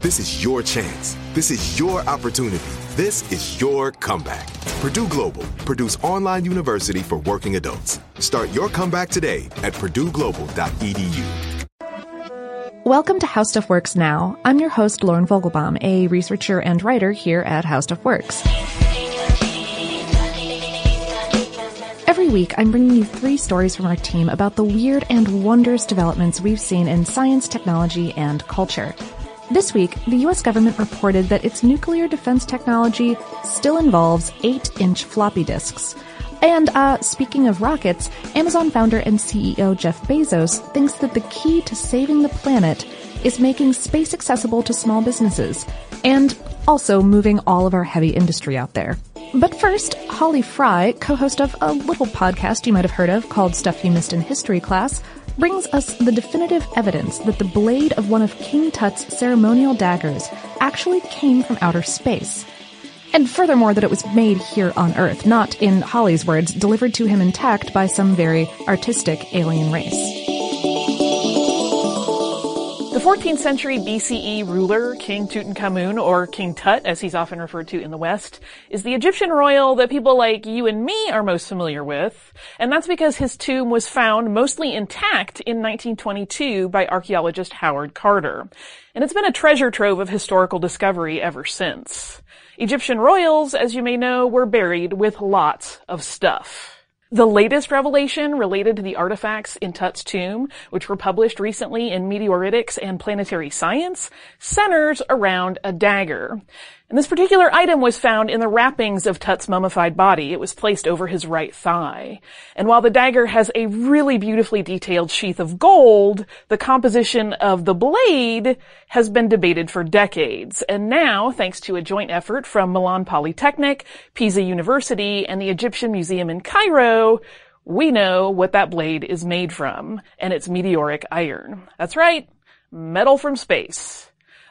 This is your chance. This is your opportunity. This is your comeback. Purdue Global, Purdue's online university for working adults. Start your comeback today at purdueglobal.edu. Welcome to How Stuff Works Now. I'm your host, Lauren Vogelbaum, a researcher and writer here at How Stuff Works. Every week, I'm bringing you three stories from our team about the weird and wondrous developments we've seen in science, technology, and culture. This week, the US government reported that its nuclear defense technology still involves 8-inch floppy disks. And, uh, speaking of rockets, Amazon founder and CEO Jeff Bezos thinks that the key to saving the planet is making space accessible to small businesses, and also moving all of our heavy industry out there. But first, Holly Fry, co-host of a little podcast you might have heard of called Stuff You Missed in History Class, brings us the definitive evidence that the blade of one of King Tut's ceremonial daggers actually came from outer space. And furthermore, that it was made here on Earth, not, in Holly's words, delivered to him intact by some very artistic alien race. The 14th century BCE ruler, King Tutankhamun, or King Tut, as he's often referred to in the West, is the Egyptian royal that people like you and me are most familiar with, and that's because his tomb was found mostly intact in 1922 by archaeologist Howard Carter. And it's been a treasure trove of historical discovery ever since. Egyptian royals, as you may know, were buried with lots of stuff. The latest revelation related to the artifacts in Tut's tomb, which were published recently in Meteoritics and Planetary Science, centers around a dagger. And this particular item was found in the wrappings of Tut's mummified body. It was placed over his right thigh. And while the dagger has a really beautifully detailed sheath of gold, the composition of the blade has been debated for decades. And now, thanks to a joint effort from Milan Polytechnic, Pisa University, and the Egyptian Museum in Cairo, we know what that blade is made from, and it's meteoric iron. That's right, metal from space.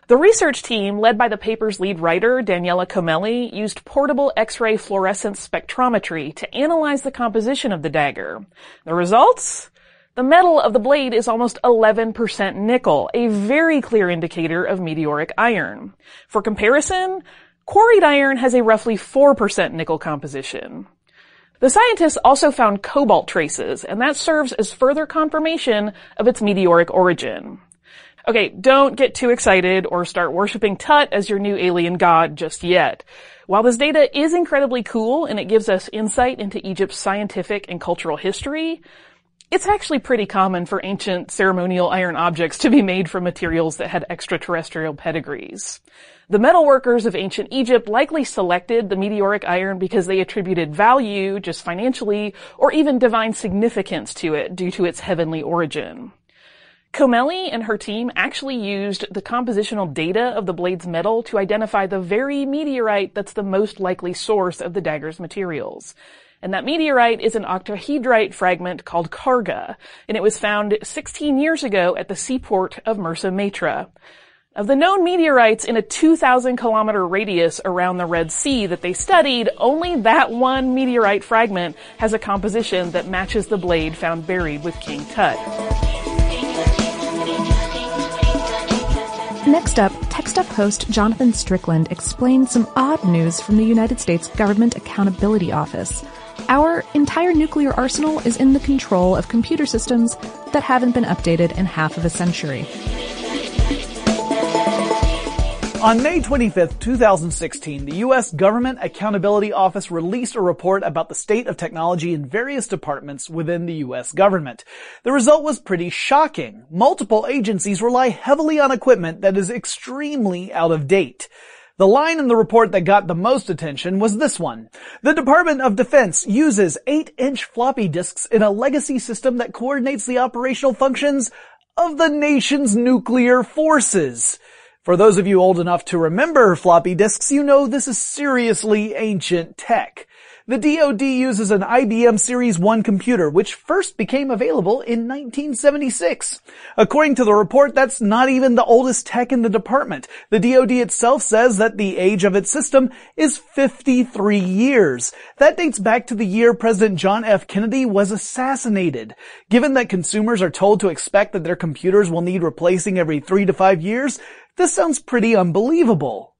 The research team, led by the paper's lead writer, Daniela Comelli, used portable X-ray fluorescence spectrometry to analyze the composition of the dagger. The results? The metal of the blade is almost 11% nickel, a very clear indicator of meteoric iron. For comparison, quarried iron has a roughly 4% nickel composition. The scientists also found cobalt traces, and that serves as further confirmation of its meteoric origin. Okay, don't get too excited or start worshiping Tut as your new alien god just yet. While this data is incredibly cool and it gives us insight into Egypt's scientific and cultural history, it's actually pretty common for ancient ceremonial iron objects to be made from materials that had extraterrestrial pedigrees. The metalworkers of ancient Egypt likely selected the meteoric iron because they attributed value, just financially, or even divine significance to it due to its heavenly origin. Comelli and her team actually used the compositional data of the blade's metal to identify the very meteorite that's the most likely source of the dagger's materials. And that meteorite is an octahedrite fragment called Kharga, and it was found 16 years ago at the seaport of Mersa Matruh. Of the known meteorites in a 2,000 kilometer radius around the Red Sea that they studied, only that one meteorite fragment has a composition that matches the blade found buried with King Tut. Next up, TechStuff host Jonathan Strickland explains some odd news from the United States Government Accountability Office. Our entire nuclear arsenal is in the control of computer systems that haven't been updated in half of a century. On May 25, 2016, the U.S. Government Accountability Office released a report about the state of technology in various departments within the U.S. government. The result was pretty shocking. Multiple agencies rely heavily on equipment that is extremely out of date. The line in the report that got the most attention was this one. The Department of Defense uses 8-inch floppy disks in a legacy system that coordinates the operational functions of the nation's nuclear forces. For those of you old enough to remember floppy disks, you know this is seriously ancient tech. The DoD uses an IBM Series 1 computer, which first became available in 1976. According to the report, that's not even the oldest tech in the department. The DoD itself says that the age of its system is 53 years. That dates back to the year President John F. Kennedy was assassinated. Given that consumers are told to expect that their computers will need replacing every three to five years, this sounds pretty unbelievable.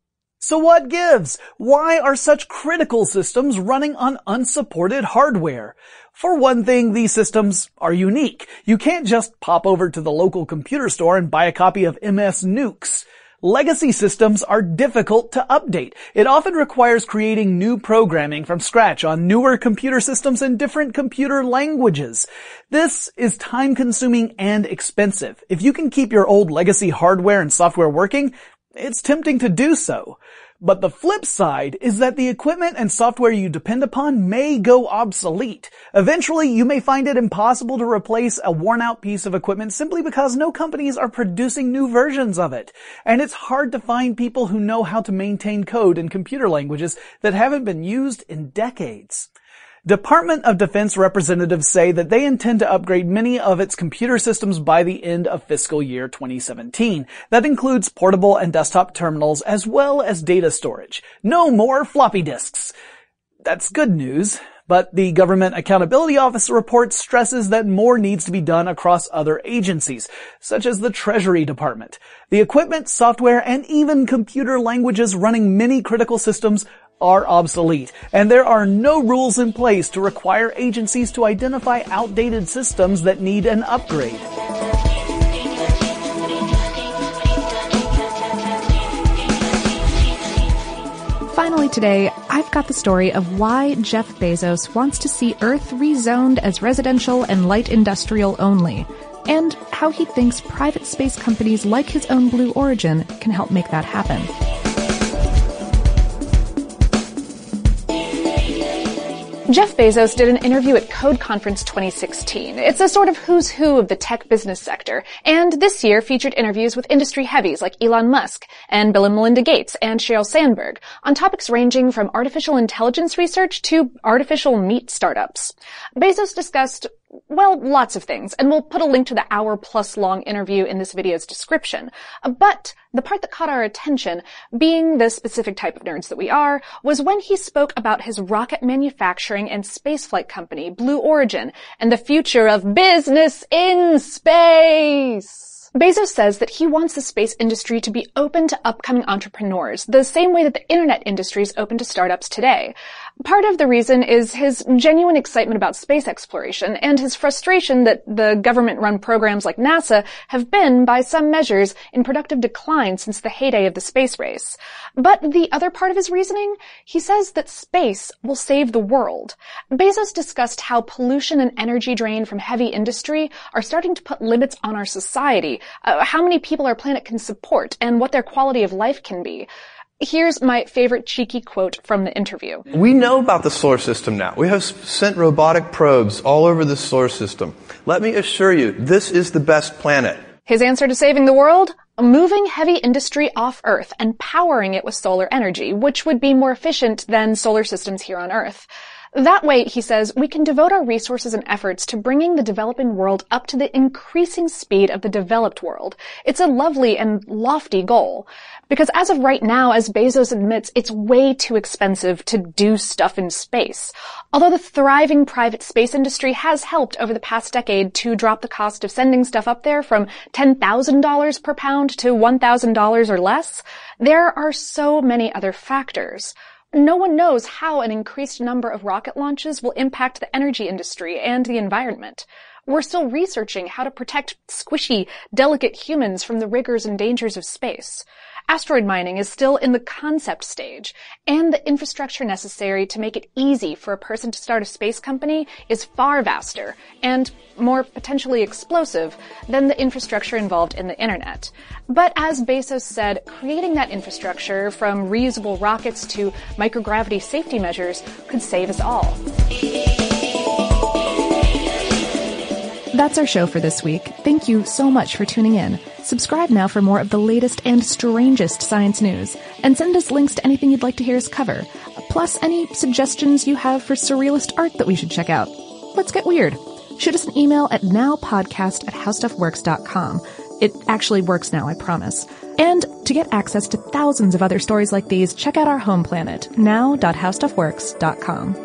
So what gives? Why are such critical systems running on unsupported hardware? For one thing, these systems are unique. You can't just pop over to the local computer store and buy a copy of MS Nukes. Legacy systems are difficult to update. It often requires creating new programming from scratch on newer computer systems in different computer languages. This is time consuming and expensive. If you can keep your old legacy hardware and software working, it's tempting to do so. But the flip side is that the equipment and software you depend upon may go obsolete. Eventually, you may find it impossible to replace a worn out piece of equipment simply because no companies are producing new versions of it. And it's hard to find people who know how to maintain code in computer languages that haven't been used in decades. Department of Defense representatives say that they intend to upgrade many of its computer systems by the end of fiscal year 2017. That includes portable and desktop terminals as well as data storage. No more floppy disks. That's good news. But the Government Accountability Office report stresses that more needs to be done across other agencies, such as the Treasury Department. The equipment, software, and even computer languages running many critical systems are obsolete, and there are no rules in place to require agencies to identify outdated systems that need an upgrade. Finally today, I've got the story of why Jeff Bezos wants to see Earth rezoned as residential and light industrial only, and how he thinks private space companies like his own Blue Origin can help make that happen. Jeff Bezos did an interview at Code Conference 2016. It's a sort of who's who of the tech business sector, and this year featured interviews with industry heavies like Elon Musk and Bill and Melinda Gates and Sheryl Sandberg on topics ranging from artificial intelligence research to artificial meat startups. Bezos discussed well, lots of things, and we'll put a link to the hour plus long interview in this video's description. But the part that caught our attention, being the specific type of nerds that we are, was when he spoke about his rocket manufacturing and spaceflight company, Blue Origin, and the future of business in space. Bezos says that he wants the space industry to be open to upcoming entrepreneurs, the same way that the internet industry is open to startups today. Part of the reason is his genuine excitement about space exploration and his frustration that the government-run programs like NASA have been, by some measures, in productive decline since the heyday of the space race. But the other part of his reasoning, he says that space will save the world. Bezos discussed how pollution and energy drain from heavy industry are starting to put limits on our society, uh, how many people our planet can support, and what their quality of life can be. Here's my favorite cheeky quote from the interview. We know about the solar system now. We have sent robotic probes all over the solar system. Let me assure you, this is the best planet. His answer to saving the world? Moving heavy industry off Earth and powering it with solar energy, which would be more efficient than solar systems here on Earth. That way, he says, we can devote our resources and efforts to bringing the developing world up to the increasing speed of the developed world. It's a lovely and lofty goal. Because as of right now, as Bezos admits, it's way too expensive to do stuff in space. Although the thriving private space industry has helped over the past decade to drop the cost of sending stuff up there from $10,000 per pound to $1,000 or less, there are so many other factors. No one knows how an increased number of rocket launches will impact the energy industry and the environment. We're still researching how to protect squishy, delicate humans from the rigors and dangers of space. Asteroid mining is still in the concept stage, and the infrastructure necessary to make it easy for a person to start a space company is far vaster and more potentially explosive than the infrastructure involved in the internet. But as Bezos said, creating that infrastructure from reusable rockets to microgravity safety measures could save us all. That's our show for this week. Thank you so much for tuning in. Subscribe now for more of the latest and strangest science news, and send us links to anything you'd like to hear us cover, plus any suggestions you have for surrealist art that we should check out. Let's get weird. Shoot us an email at nowpodcast at howstuffworks.com. It actually works now, I promise. And to get access to thousands of other stories like these, check out our home planet, now.howstuffworks.com.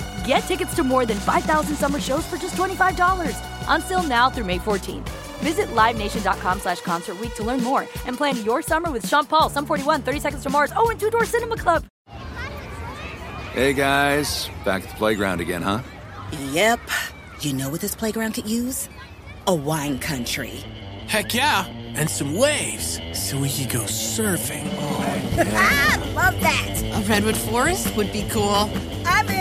Get tickets to more than 5,000 summer shows for just $25. Until now through May 14th. Visit LiveNation.com slash Concert Week to learn more and plan your summer with Sean Paul, Sum 41, 30 Seconds to Mars, oh, and Two Door Cinema Club. Hey, guys. Back at the playground again, huh? Yep. You know what this playground could use? A wine country. Heck yeah. And some waves so we could go surfing. Oh, yeah. Love that. A redwood forest would be cool.